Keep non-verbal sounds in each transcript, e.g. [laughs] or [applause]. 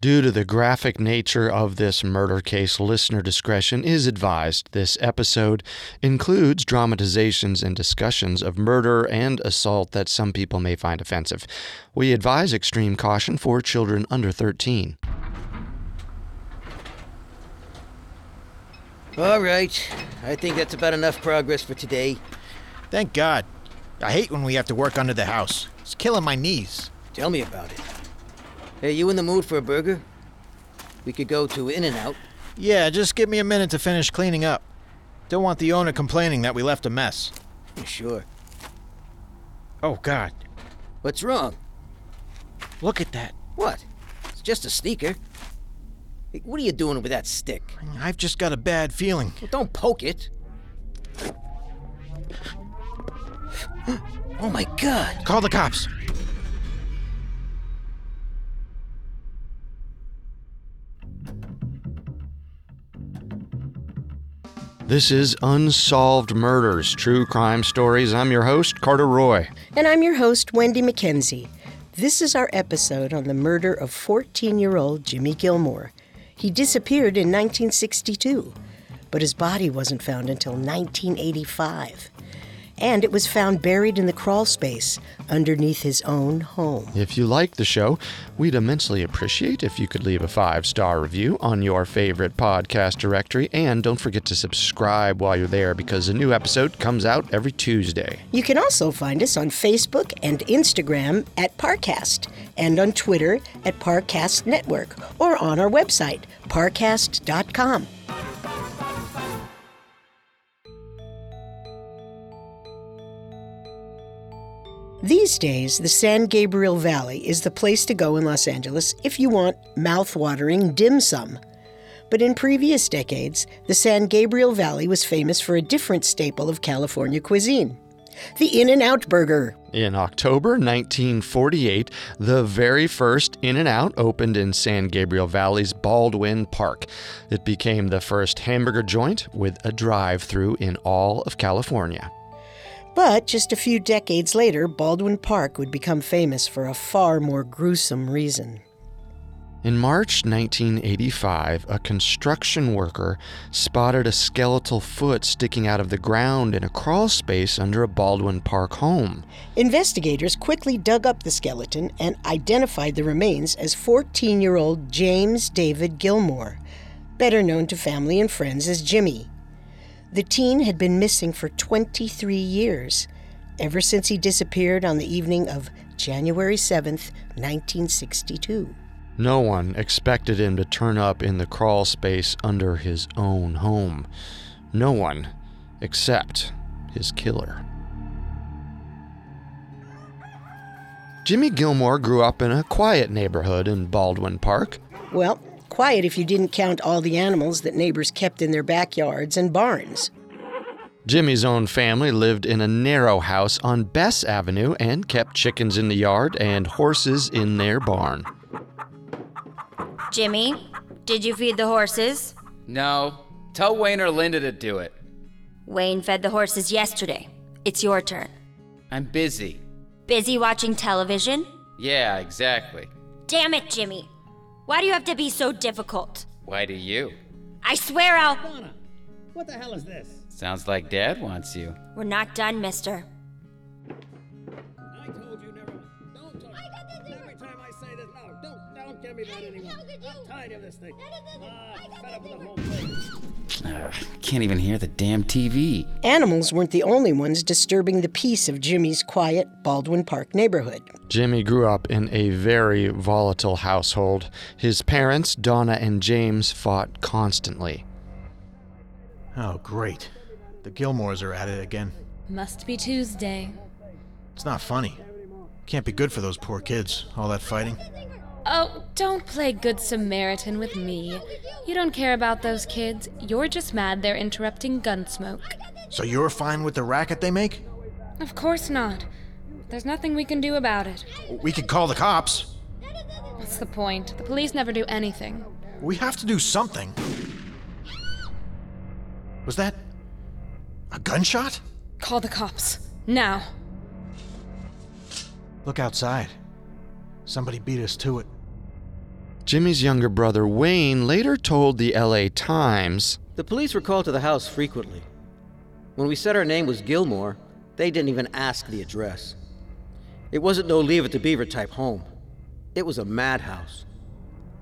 Due to the graphic nature of this murder case, listener discretion is advised. This episode includes dramatizations and discussions of murder and assault that some people may find offensive. We advise extreme caution for children under 13. All right. I think that's about enough progress for today. Thank God. I hate when we have to work under the house. It's killing my knees. Tell me about it. Hey, you in the mood for a burger? We could go to In N Out. Yeah, just give me a minute to finish cleaning up. Don't want the owner complaining that we left a mess. Sure. Oh, God. What's wrong? Look at that. What? It's just a sneaker. What are you doing with that stick? I've just got a bad feeling. Well, don't poke it. [gasps] oh my god. Call the cops. This is Unsolved Murders, True Crime Stories. I'm your host, Carter Roy. And I'm your host, Wendy McKenzie. This is our episode on the murder of 14 year old Jimmy Gilmore. He disappeared in 1962, but his body wasn't found until 1985 and it was found buried in the crawl space underneath his own home. If you like the show, we'd immensely appreciate if you could leave a five star review on your favorite podcast directory, and don't forget to subscribe while you're there because a new episode comes out every Tuesday. You can also find us on Facebook and Instagram at Parcast, and on Twitter at Parcast Network, or on our website, parcast.com. These days, the San Gabriel Valley is the place to go in Los Angeles if you want mouth-watering dim sum. But in previous decades, the San Gabriel Valley was famous for a different staple of California cuisine the In N Out Burger. In October 1948, the very first In N Out opened in San Gabriel Valley's Baldwin Park. It became the first hamburger joint with a drive through in all of California. But just a few decades later, Baldwin Park would become famous for a far more gruesome reason. In March 1985, a construction worker spotted a skeletal foot sticking out of the ground in a crawl space under a Baldwin Park home. Investigators quickly dug up the skeleton and identified the remains as 14 year old James David Gilmore, better known to family and friends as Jimmy. The teen had been missing for 23 years, ever since he disappeared on the evening of January 7th, 1962. No one expected him to turn up in the crawl space under his own home. No one except his killer. Jimmy Gilmore grew up in a quiet neighborhood in Baldwin Park. Well, quiet if you didn't count all the animals that neighbors kept in their backyards and barns. Jimmy's own family lived in a narrow house on Bess Avenue and kept chickens in the yard and horses in their barn. Jimmy, did you feed the horses? No. Tell Wayne or Linda to do it. Wayne fed the horses yesterday. It's your turn. I'm busy. Busy watching television? Yeah, exactly. Damn it, Jimmy. Why do you have to be so difficult? Why do you? I swear I'll. Donna, what the hell is this? Sounds like Dad wants you. We're not done, mister. I told you never. Don't talk. Every time I say this, no, don't, don't give me that anymore. I'm tired of this thing. Ah, fed up with the whole thing. Ugh, can't even hear the damn TV. Animals weren't the only ones disturbing the peace of Jimmy's quiet Baldwin Park neighborhood. Jimmy grew up in a very volatile household. His parents, Donna and James, fought constantly. Oh, great. The Gilmores are at it again. Must be Tuesday. It's not funny. Can't be good for those poor kids, all that fighting. Oh, don't play Good Samaritan with me. You don't care about those kids. You're just mad they're interrupting Gunsmoke. So you're fine with the racket they make? Of course not. There's nothing we can do about it. We could call the cops. What's the point? The police never do anything. We have to do something. Was that a gunshot? Call the cops. Now. Look outside. Somebody beat us to it. Jimmy's younger brother Wayne later told the LA Times The police were called to the house frequently. When we said our name was Gilmore, they didn't even ask the address. It wasn't no Leave It to Beaver type home. It was a madhouse.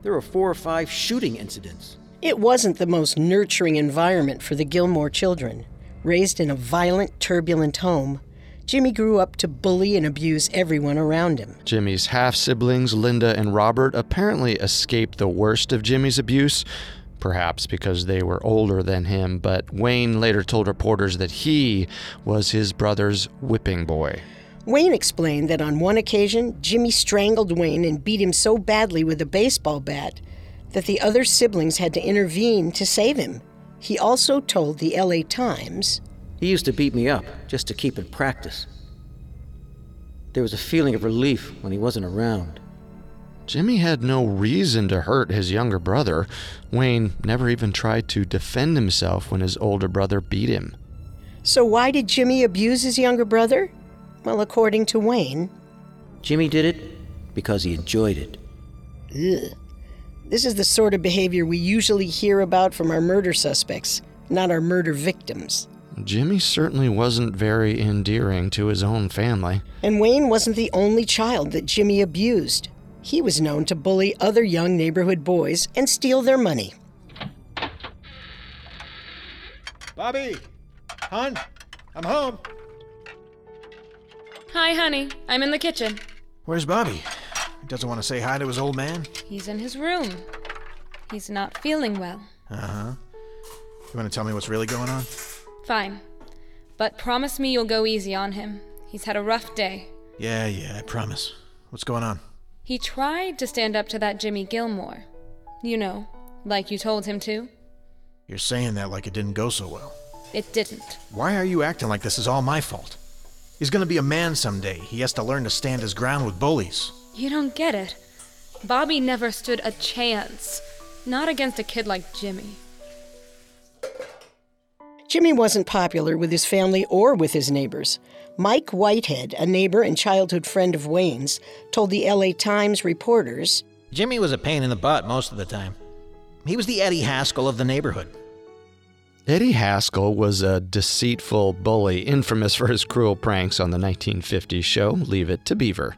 There were four or five shooting incidents. It wasn't the most nurturing environment for the Gilmore children. Raised in a violent, turbulent home, Jimmy grew up to bully and abuse everyone around him. Jimmy's half siblings, Linda and Robert, apparently escaped the worst of Jimmy's abuse, perhaps because they were older than him, but Wayne later told reporters that he was his brother's whipping boy. Wayne explained that on one occasion, Jimmy strangled Wayne and beat him so badly with a baseball bat that the other siblings had to intervene to save him. He also told the LA Times He used to beat me up just to keep in practice. There was a feeling of relief when he wasn't around. Jimmy had no reason to hurt his younger brother. Wayne never even tried to defend himself when his older brother beat him. So, why did Jimmy abuse his younger brother? Well, according to Wayne, Jimmy did it because he enjoyed it. ugh, this is the sort of behavior we usually hear about from our murder suspects, not our murder victims. Jimmy certainly wasn't very endearing to his own family. And Wayne wasn't the only child that Jimmy abused. He was known to bully other young neighborhood boys and steal their money. Bobby! Hon, I'm home. Hi, honey. I'm in the kitchen. Where's Bobby? He doesn't want to say hi to his old man? He's in his room. He's not feeling well. Uh huh. You want to tell me what's really going on? Fine. But promise me you'll go easy on him. He's had a rough day. Yeah, yeah, I promise. What's going on? He tried to stand up to that Jimmy Gilmore. You know, like you told him to. You're saying that like it didn't go so well. It didn't. Why are you acting like this is all my fault? He's gonna be a man someday. He has to learn to stand his ground with bullies. You don't get it. Bobby never stood a chance. Not against a kid like Jimmy. Jimmy wasn't popular with his family or with his neighbors. Mike Whitehead, a neighbor and childhood friend of Wayne's, told the LA Times reporters Jimmy was a pain in the butt most of the time. He was the Eddie Haskell of the neighborhood. Eddie Haskell was a deceitful bully infamous for his cruel pranks on the 1950s show Leave It to Beaver.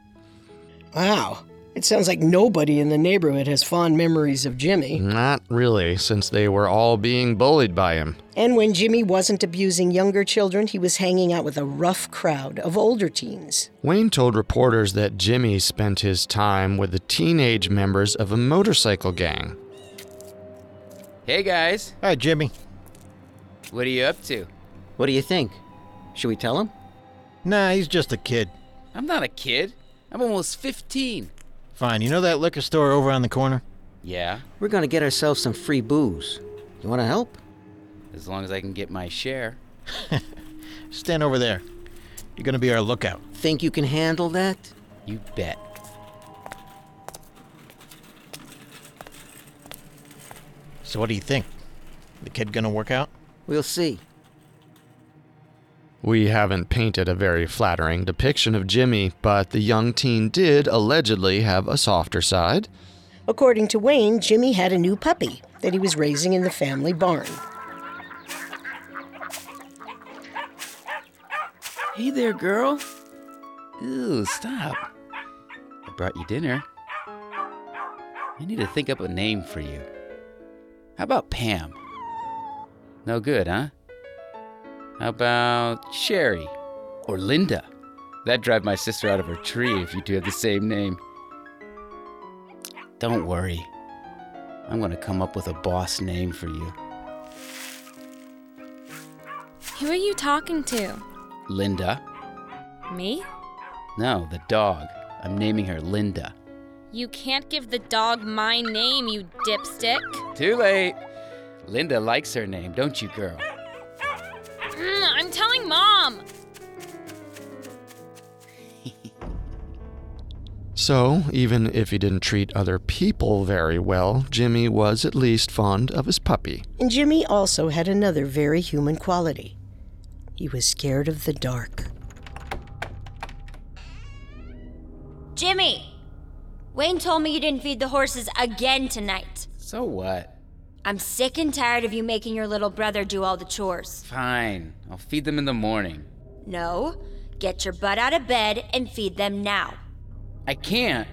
Wow, it sounds like nobody in the neighborhood has fond memories of Jimmy. Not really, since they were all being bullied by him. And when Jimmy wasn't abusing younger children, he was hanging out with a rough crowd of older teens. Wayne told reporters that Jimmy spent his time with the teenage members of a motorcycle gang. Hey guys, Hi, Jimmy. what are you up to? What do you think? Should we tell him? Nah, he's just a kid. I'm not a kid. I'm almost 15. Fine, you know that liquor store over on the corner? Yeah, We're gonna get ourselves some free booze. You wanna help? as long as I can get my share. [laughs] Stand over there. You're gonna be our lookout. Think you can handle that? You bet. So, what do you think? The kid gonna work out? We'll see. We haven't painted a very flattering depiction of Jimmy, but the young teen did allegedly have a softer side. According to Wayne, Jimmy had a new puppy that he was raising in the family barn. Hey there, girl. Ooh, stop. I brought you dinner. I need to think up a name for you. How about Pam? No good, huh? How about Sherry? Or Linda? That'd drive my sister out of her tree if you two had the same name. Don't worry. I'm gonna come up with a boss name for you. Who are you talking to? Linda? Me? No, the dog. I'm naming her Linda. You can't give the dog my name, you dipstick. Too late. Linda likes her name, don't you, girl? Mm, I'm telling Mom! [laughs] So, even if he didn't treat other people very well, Jimmy was at least fond of his puppy. And Jimmy also had another very human quality. He was scared of the dark. Jimmy! Wayne told me you didn't feed the horses again tonight. So what? I'm sick and tired of you making your little brother do all the chores. Fine. I'll feed them in the morning. No, get your butt out of bed and feed them now. I can't.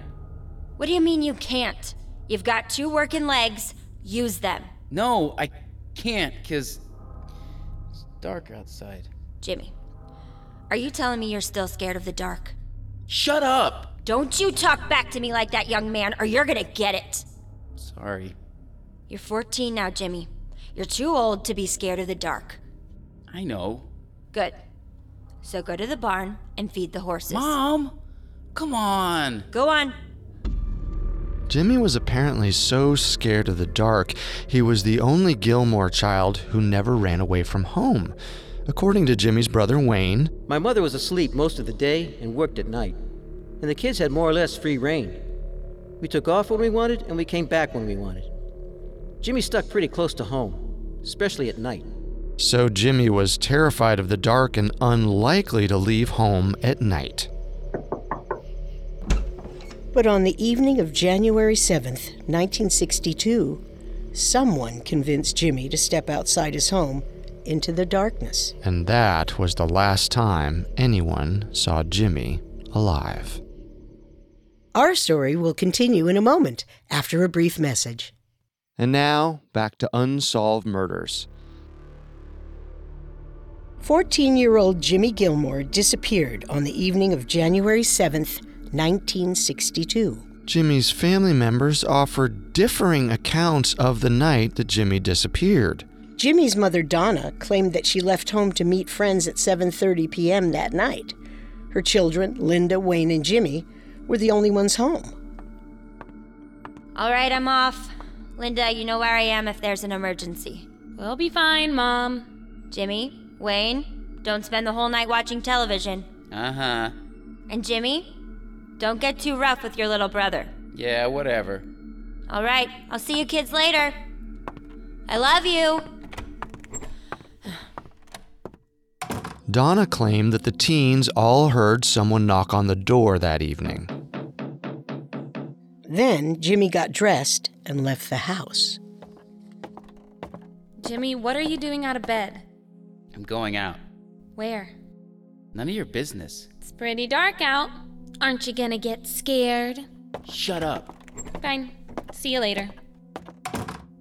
What do you mean you can't? You've got two working legs, use them. No, I can't, because it's dark outside. Jimmy, are you telling me you're still scared of the dark? Shut up! Don't you talk back to me like that, young man, or you're gonna get it. Sorry. You're 14 now, Jimmy. You're too old to be scared of the dark. I know. Good. So go to the barn and feed the horses. Mom! Come on! Go on. Jimmy was apparently so scared of the dark, he was the only Gilmore child who never ran away from home. According to Jimmy's brother Wayne, My mother was asleep most of the day and worked at night, and the kids had more or less free rein. We took off when we wanted, and we came back when we wanted. Jimmy stuck pretty close to home, especially at night. so Jimmy was terrified of the dark and unlikely to leave home at night. But on the evening of January 7th, 1962, someone convinced Jimmy to step outside his home into the darkness. And that was the last time anyone saw Jimmy alive. Our story will continue in a moment after a brief message. And now, back to Unsolved Murders. 14 year old Jimmy Gilmore disappeared on the evening of January 7th, 1962. Jimmy's family members offered differing accounts of the night that Jimmy disappeared. Jimmy's mother Donna claimed that she left home to meet friends at 7:30 p.m. that night. Her children, Linda, Wayne, and Jimmy, were the only ones home. All right, I'm off. Linda, you know where I am if there's an emergency. We'll be fine, Mom. Jimmy, Wayne, don't spend the whole night watching television. Uh huh. And Jimmy, don't get too rough with your little brother. Yeah, whatever. All right, I'll see you kids later. I love you. Donna claimed that the teens all heard someone knock on the door that evening. Then Jimmy got dressed and left the house. Jimmy, what are you doing out of bed? I'm going out. Where? None of your business. It's pretty dark out. Aren't you gonna get scared? Shut up. Fine. See you later.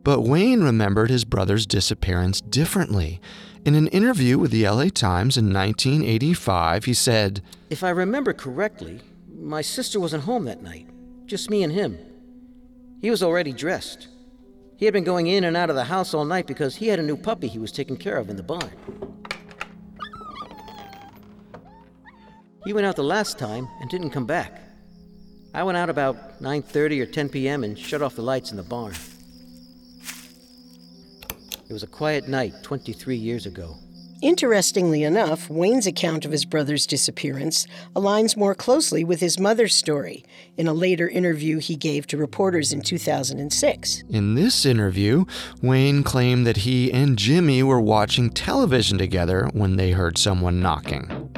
But Wayne remembered his brother's disappearance differently. In an interview with the LA Times in 1985, he said, If I remember correctly, my sister wasn't home that night, just me and him. He was already dressed. He had been going in and out of the house all night because he had a new puppy he was taking care of in the barn. He went out the last time and didn't come back. I went out about 9:30 or 10 p.m. and shut off the lights in the barn. It was a quiet night 23 years ago. Interestingly enough, Wayne's account of his brother's disappearance aligns more closely with his mother's story in a later interview he gave to reporters in 2006. In this interview, Wayne claimed that he and Jimmy were watching television together when they heard someone knocking.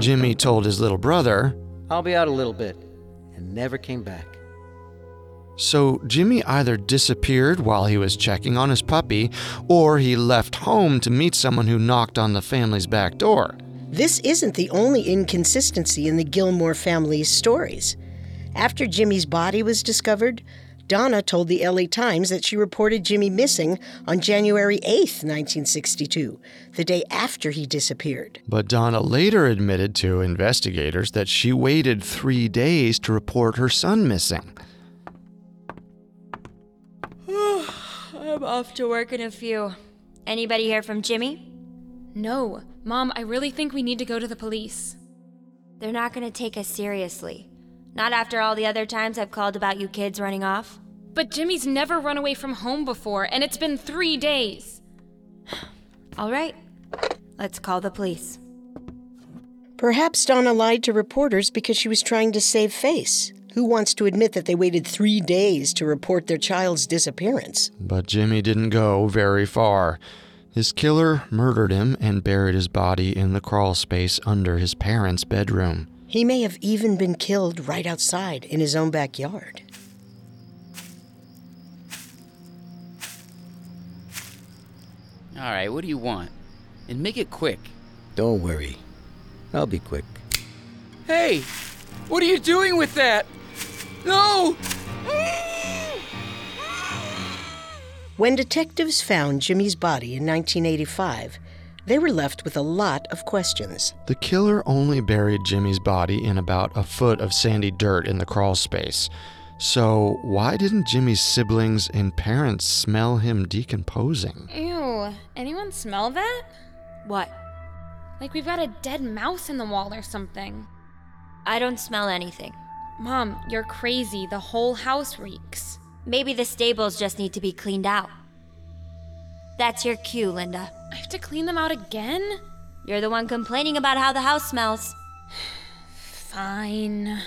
Jimmy told his little brother, I'll be out a little bit, and never came back. So Jimmy either disappeared while he was checking on his puppy, or he left home to meet someone who knocked on the family's back door. This isn't the only inconsistency in the Gilmore family's stories. After Jimmy's body was discovered, Donna told the LA Times that she reported Jimmy missing on January 8th, 1962, the day after he disappeared. But Donna later admitted to investigators that she waited three days to report her son missing. I'm off to work in a few. Anybody hear from Jimmy? No. Mom, I really think we need to go to the police. They're not going to take us seriously. Not after all the other times I've called about you kids running off. But Jimmy's never run away from home before, and it's been three days. [sighs] All right, let's call the police. Perhaps Donna lied to reporters because she was trying to save face. Who wants to admit that they waited three days to report their child's disappearance? But Jimmy didn't go very far. His killer murdered him and buried his body in the crawl space under his parents' bedroom. He may have even been killed right outside in his own backyard. All right, what do you want? And make it quick. Don't worry. I'll be quick. Hey, what are you doing with that? No! When detectives found Jimmy's body in 1985, they were left with a lot of questions. The killer only buried Jimmy's body in about a foot of sandy dirt in the crawl space. So, why didn't Jimmy's siblings and parents smell him decomposing? Ew, anyone smell that? What? Like we've got a dead mouse in the wall or something. I don't smell anything. Mom, you're crazy. The whole house reeks. Maybe the stables just need to be cleaned out. That's your cue, Linda. I have to clean them out again? You're the one complaining about how the house smells. [sighs] Fine.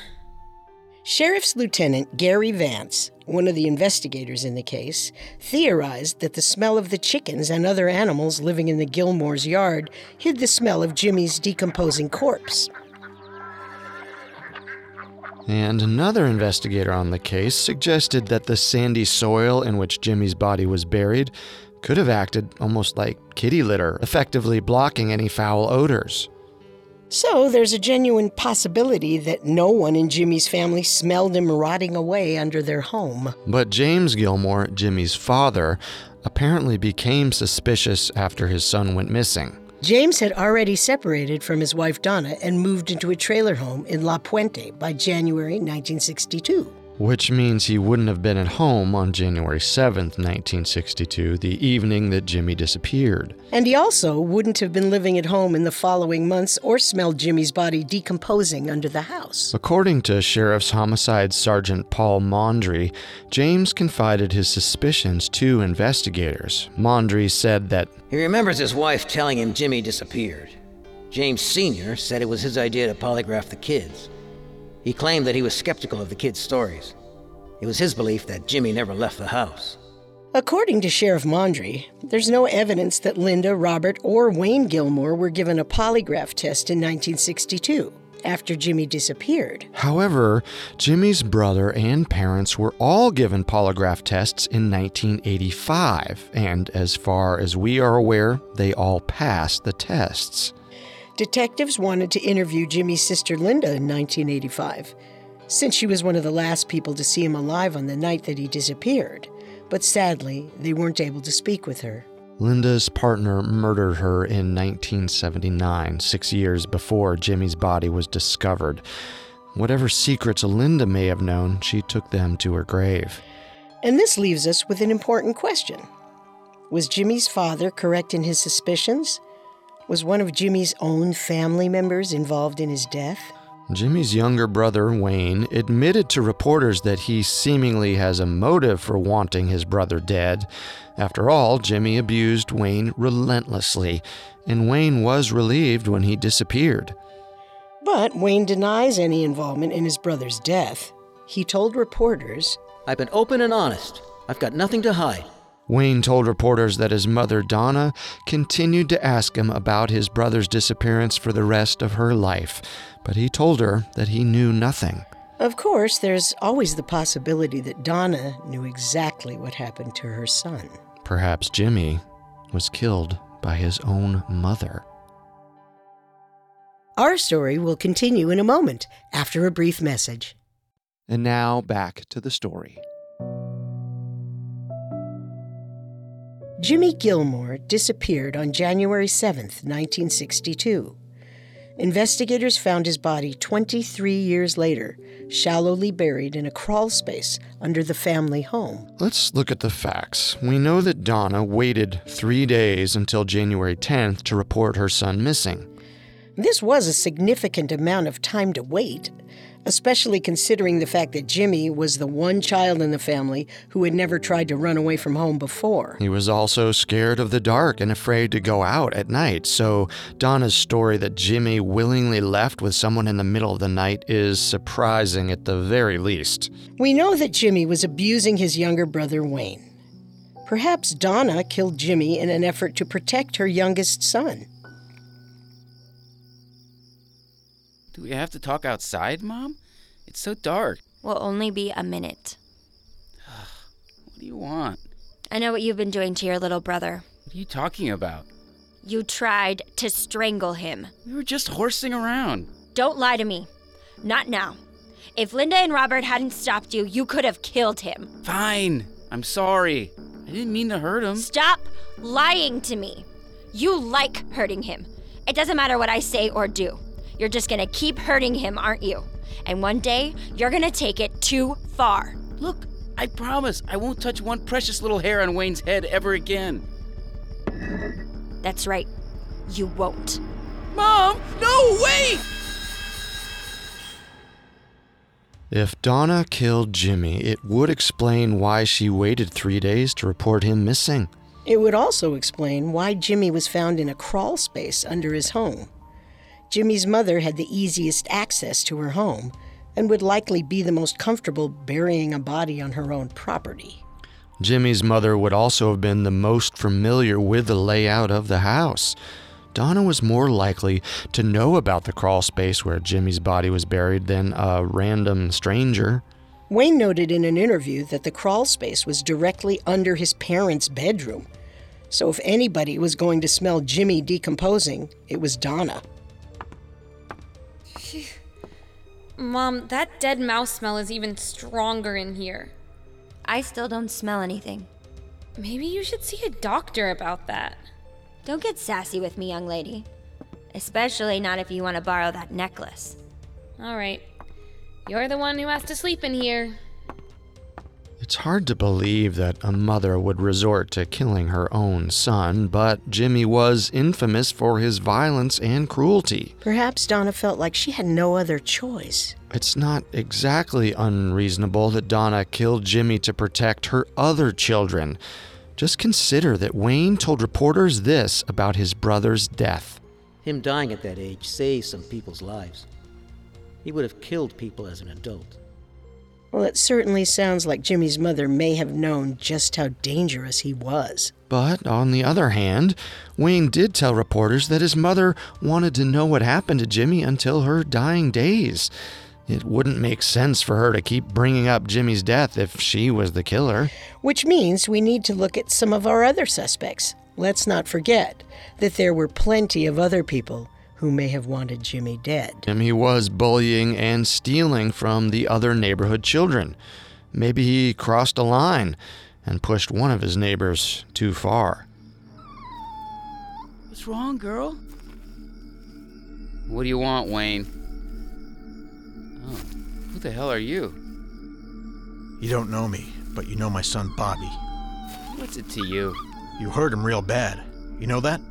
Sheriff's Lieutenant Gary Vance, one of the investigators in the case, theorized that the smell of the chickens and other animals living in the Gilmore's yard hid the smell of Jimmy's decomposing corpse. And another investigator on the case suggested that the sandy soil in which Jimmy's body was buried could have acted almost like kitty litter, effectively blocking any foul odors. So there's a genuine possibility that no one in Jimmy's family smelled him rotting away under their home. But James Gilmore, Jimmy's father, apparently became suspicious after his son went missing. James had already separated from his wife Donna and moved into a trailer home in La Puente by January 1962. Which means he wouldn't have been at home on January 7th, 1962, the evening that Jimmy disappeared. And he also wouldn't have been living at home in the following months or smelled Jimmy's body decomposing under the house. According to Sheriff's Homicide Sergeant Paul Mondry, James confided his suspicions to investigators. Mondry said that He remembers his wife telling him Jimmy disappeared. James Sr. said it was his idea to polygraph the kids. He claimed that he was skeptical of the kids' stories. It was his belief that Jimmy never left the house. According to Sheriff Mondry, there's no evidence that Linda, Robert, or Wayne Gilmore were given a polygraph test in 1962 after Jimmy disappeared. However, Jimmy's brother and parents were all given polygraph tests in 1985, and as far as we are aware, they all passed the tests. Detectives wanted to interview Jimmy's sister Linda in 1985, since she was one of the last people to see him alive on the night that he disappeared. But sadly, they weren't able to speak with her. Linda's partner murdered her in 1979, six years before Jimmy's body was discovered. Whatever secrets Linda may have known, she took them to her grave. And this leaves us with an important question Was Jimmy's father correct in his suspicions? Was one of Jimmy's own family members involved in his death? Jimmy's younger brother, Wayne, admitted to reporters that he seemingly has a motive for wanting his brother dead. After all, Jimmy abused Wayne relentlessly, and Wayne was relieved when he disappeared. But Wayne denies any involvement in his brother's death. He told reporters, I've been open and honest. I've got nothing to hide. Wayne told reporters that his mother, Donna, continued to ask him about his brother's disappearance for the rest of her life, but he told her that he knew nothing. Of course, there's always the possibility that Donna knew exactly what happened to her son. Perhaps Jimmy was killed by his own mother. Our story will continue in a moment after a brief message. And now back to the story. Jimmy Gilmore disappeared on January 7, 1962. Investigators found his body 23 years later, shallowly buried in a crawl space under the family home. Let's look at the facts. We know that Donna waited three days until January 10th to report her son missing. This was a significant amount of time to wait, especially considering the fact that Jimmy was the one child in the family who had never tried to run away from home before. He was also scared of the dark and afraid to go out at night, so Donna's story that Jimmy willingly left with someone in the middle of the night is surprising at the very least. We know that Jimmy was abusing his younger brother Wayne. Perhaps Donna killed Jimmy in an effort to protect her youngest son. Do we have to talk outside, Mom? It's so dark. We'll only be a minute. [sighs] What do you want? I know what you've been doing to your little brother. What are you talking about? You tried to strangle him. We were just horsing around. Don't lie to me. Not now. If Linda and Robert hadn't stopped you, you could have killed him. Fine. I'm sorry. I didn't mean to hurt him. Stop lying to me. You like hurting him. It doesn't matter what I say or do. You're just gonna keep hurting him, aren't you? And one day, you're gonna take it too far. Look, I promise I won't touch one precious little hair on Wayne's head ever again. That's right. You won't. Mom! No, wait! If Donna killed Jimmy, it would explain why she waited three days to report him missing. It would also explain why Jimmy was found in a crawl space under his home. Jimmy's mother had the easiest access to her home and would likely be the most comfortable burying a body on her own property. Jimmy's mother would also have been the most familiar with the layout of the house. Donna was more likely to know about the crawl space where Jimmy's body was buried than a random stranger. Wayne noted in an interview that the crawl space was directly under his parents' bedroom. So if anybody was going to smell Jimmy decomposing, it was Donna. Mom, that dead mouse smell is even stronger in here. I still don't smell anything. Maybe you should see a doctor about that. Don't get sassy with me, young lady. Especially not if you want to borrow that necklace. All right. You're the one who has to sleep in here. It's hard to believe that a mother would resort to killing her own son, but Jimmy was infamous for his violence and cruelty. Perhaps Donna felt like she had no other choice. It's not exactly unreasonable that Donna killed Jimmy to protect her other children. Just consider that Wayne told reporters this about his brother's death. Him dying at that age saved some people's lives. He would have killed people as an adult. Well, it certainly sounds like Jimmy's mother may have known just how dangerous he was. But on the other hand, Wayne did tell reporters that his mother wanted to know what happened to Jimmy until her dying days. It wouldn't make sense for her to keep bringing up Jimmy's death if she was the killer. Which means we need to look at some of our other suspects. Let's not forget that there were plenty of other people who may have wanted Jimmy dead. Jimmy was bullying and stealing from the other neighborhood children. Maybe he crossed a line and pushed one of his neighbors too far. What's wrong, girl? What do you want, Wayne? Oh, who the hell are you? You don't know me, but you know my son Bobby. What's it to you? You hurt him real bad. You know that?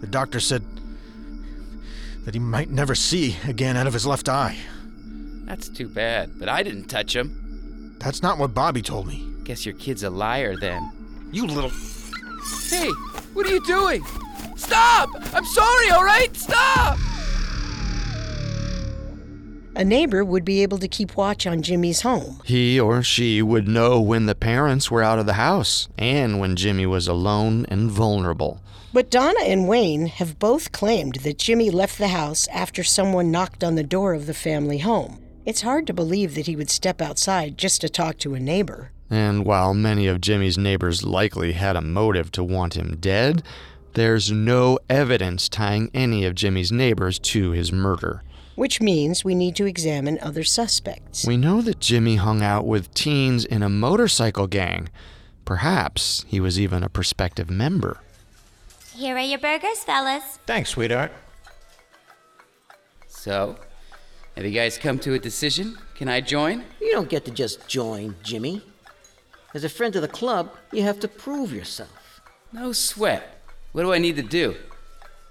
The doctor said that he might never see again out of his left eye. That's too bad, but I didn't touch him. That's not what Bobby told me. Guess your kid's a liar then. You little. Hey, what are you doing? Stop! I'm sorry, alright? Stop! A neighbor would be able to keep watch on Jimmy's home. He or she would know when the parents were out of the house and when Jimmy was alone and vulnerable. But Donna and Wayne have both claimed that Jimmy left the house after someone knocked on the door of the family home. It's hard to believe that he would step outside just to talk to a neighbor. And while many of Jimmy's neighbors likely had a motive to want him dead, there's no evidence tying any of Jimmy's neighbors to his murder. Which means we need to examine other suspects. We know that Jimmy hung out with teens in a motorcycle gang. Perhaps he was even a prospective member. Here are your burgers, fellas. Thanks, sweetheart. So, have you guys come to a decision? Can I join? You don't get to just join, Jimmy. As a friend of the club, you have to prove yourself. No sweat. What do I need to do?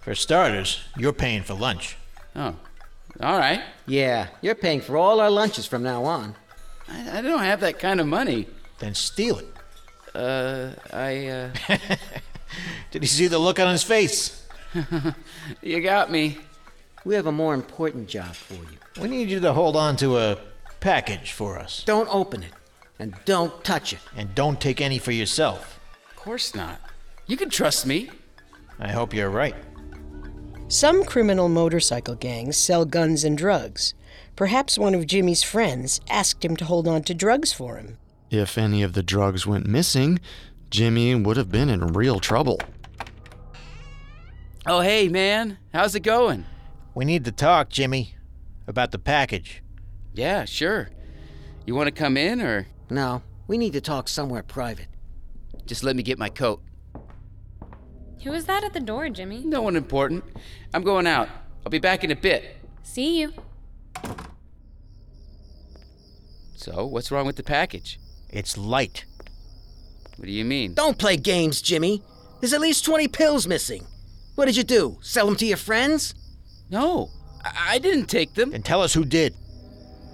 For starters, you're paying for lunch. Oh, All right. Yeah, you're paying for all our lunches from now on. I, I don't have that kind of money. Then steal it. Uh, I, uh, [laughs] Did you see the look on his face? [laughs] you got me. We have a more important job for you. We need you to hold on to a package for us. Don't open it, and don't touch it. And don't take any for yourself. Of course not. You can trust me. I hope you're right. Some criminal motorcycle gangs sell guns and drugs. Perhaps one of Jimmy's friends asked him to hold on to drugs for him. If any of the drugs went missing, Jimmy would have been in real trouble. Oh, hey, man. How's it going? We need to talk, Jimmy, about the package. Yeah, sure. You want to come in or No, we need to talk somewhere private. just let me get my coat? Who is that at the door, Jimmy? No one important. I'm going out. I'll be back in a bit. See you. So, what's wrong with the package? It's light. What do you mean? Don't play games, Jimmy. There's at least 20 pills missing. What did you do? Sell them to your friends? No, I, I didn't take them. And tell us who did.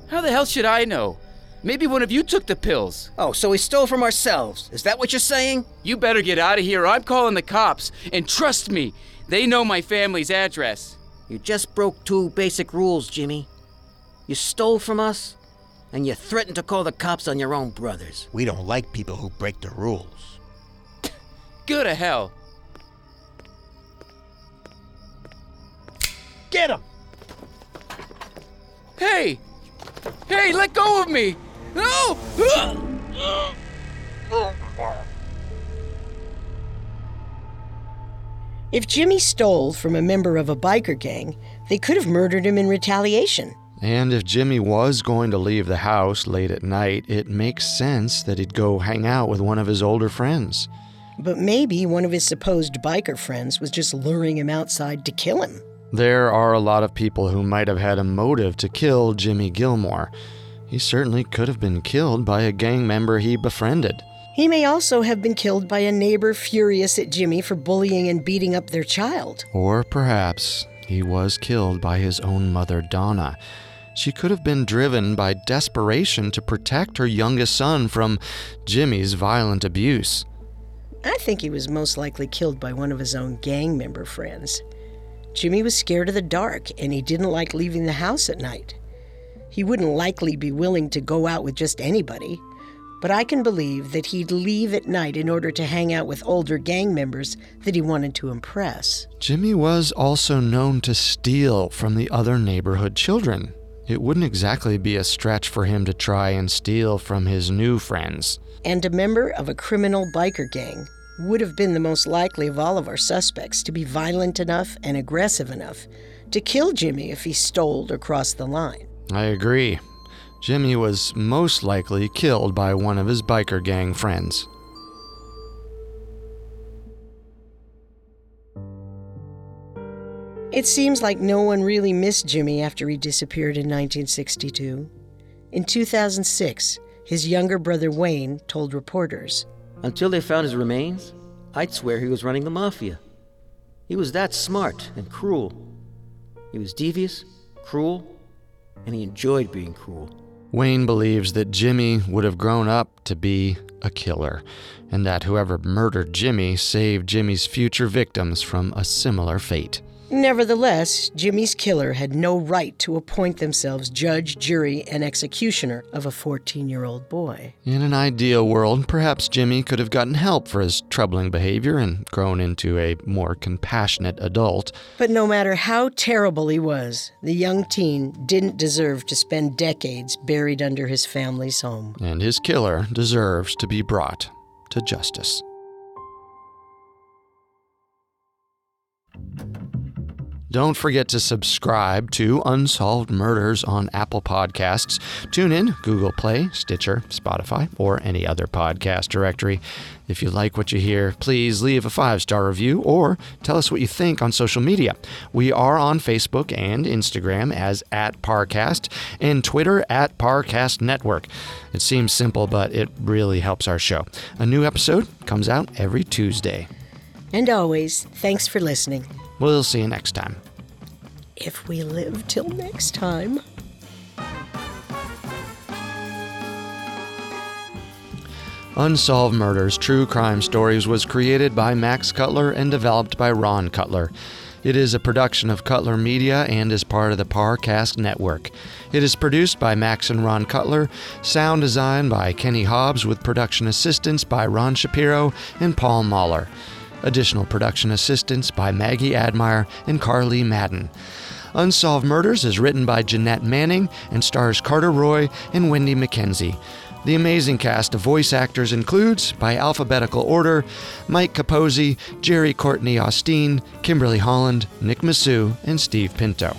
How the hell should I know? Maybe one of you took the pills. Oh, so we stole from ourselves. Is that what you're saying? You better get out of here. or I'm calling the cops. And trust me, they know my family's address. You just broke two basic rules, Jimmy. You stole from us, and you threatened to call the cops on your own brothers. We don't like people who break the rules. Go to hell. Get him! Hey! Hey, let go of me! No! If Jimmy stole from a member of a biker gang, they could have murdered him in retaliation. And if Jimmy was going to leave the house late at night, it makes sense that he'd go hang out with one of his older friends. But maybe one of his supposed biker friends was just luring him outside to kill him. There are a lot of people who might have had a motive to kill Jimmy Gilmore. He certainly could have been killed by a gang member he befriended. He may also have been killed by a neighbor furious at Jimmy for bullying and beating up their child. Or perhaps he was killed by his own mother, Donna. She could have been driven by desperation to protect her youngest son from Jimmy's violent abuse. I think he was most likely killed by one of his own gang member friends. Jimmy was scared of the dark and he didn't like leaving the house at night. He wouldn't likely be willing to go out with just anybody, but I can believe that he'd leave at night in order to hang out with older gang members that he wanted to impress. Jimmy was also known to steal from the other neighborhood children. It wouldn't exactly be a stretch for him to try and steal from his new friends. And a member of a criminal biker gang would have been the most likely of all of our suspects to be violent enough and aggressive enough to kill Jimmy if he stole or crossed the line. I agree. Jimmy was most likely killed by one of his biker gang friends. It seems like no one really missed Jimmy after he disappeared in 1962. In 2006, his younger brother Wayne told reporters Until they found his remains, I'd swear he was running the mafia. He was that smart and cruel. He was devious, cruel, and he enjoyed being cruel. Wayne believes that Jimmy would have grown up to be a killer, and that whoever murdered Jimmy saved Jimmy's future victims from a similar fate. Nevertheless, Jimmy's killer had no right to appoint themselves judge, jury, and executioner of a 14 year old boy. In an ideal world, perhaps Jimmy could have gotten help for his troubling behavior and grown into a more compassionate adult. But no matter how terrible he was, the young teen didn't deserve to spend decades buried under his family's home. And his killer deserves to be brought to justice. Don't forget to subscribe to Unsolved Murders on Apple Podcasts, TuneIn, Google Play, Stitcher, Spotify, or any other podcast directory. If you like what you hear, please leave a five star review or tell us what you think on social media. We are on Facebook and Instagram as at Parcast and Twitter at Parcast Network. It seems simple, but it really helps our show. A new episode comes out every Tuesday. And always, thanks for listening. We'll see you next time. if we live till next time. Unsolved Murders True Crime Stories was created by Max Cutler and developed by Ron Cutler. It is a production of Cutler Media and is part of the Parcast Network. It is produced by Max and Ron Cutler, sound design by Kenny Hobbs, with production assistance by Ron Shapiro and Paul Mahler. Additional production assistance by Maggie Admire and Carly Madden. Unsolved Murders is written by Jeanette Manning and stars Carter Roy and Wendy McKenzie. The amazing cast of voice actors includes, by alphabetical order, Mike Capozzi, Jerry Courtney Austin, Kimberly Holland, Nick Massou, and Steve Pinto.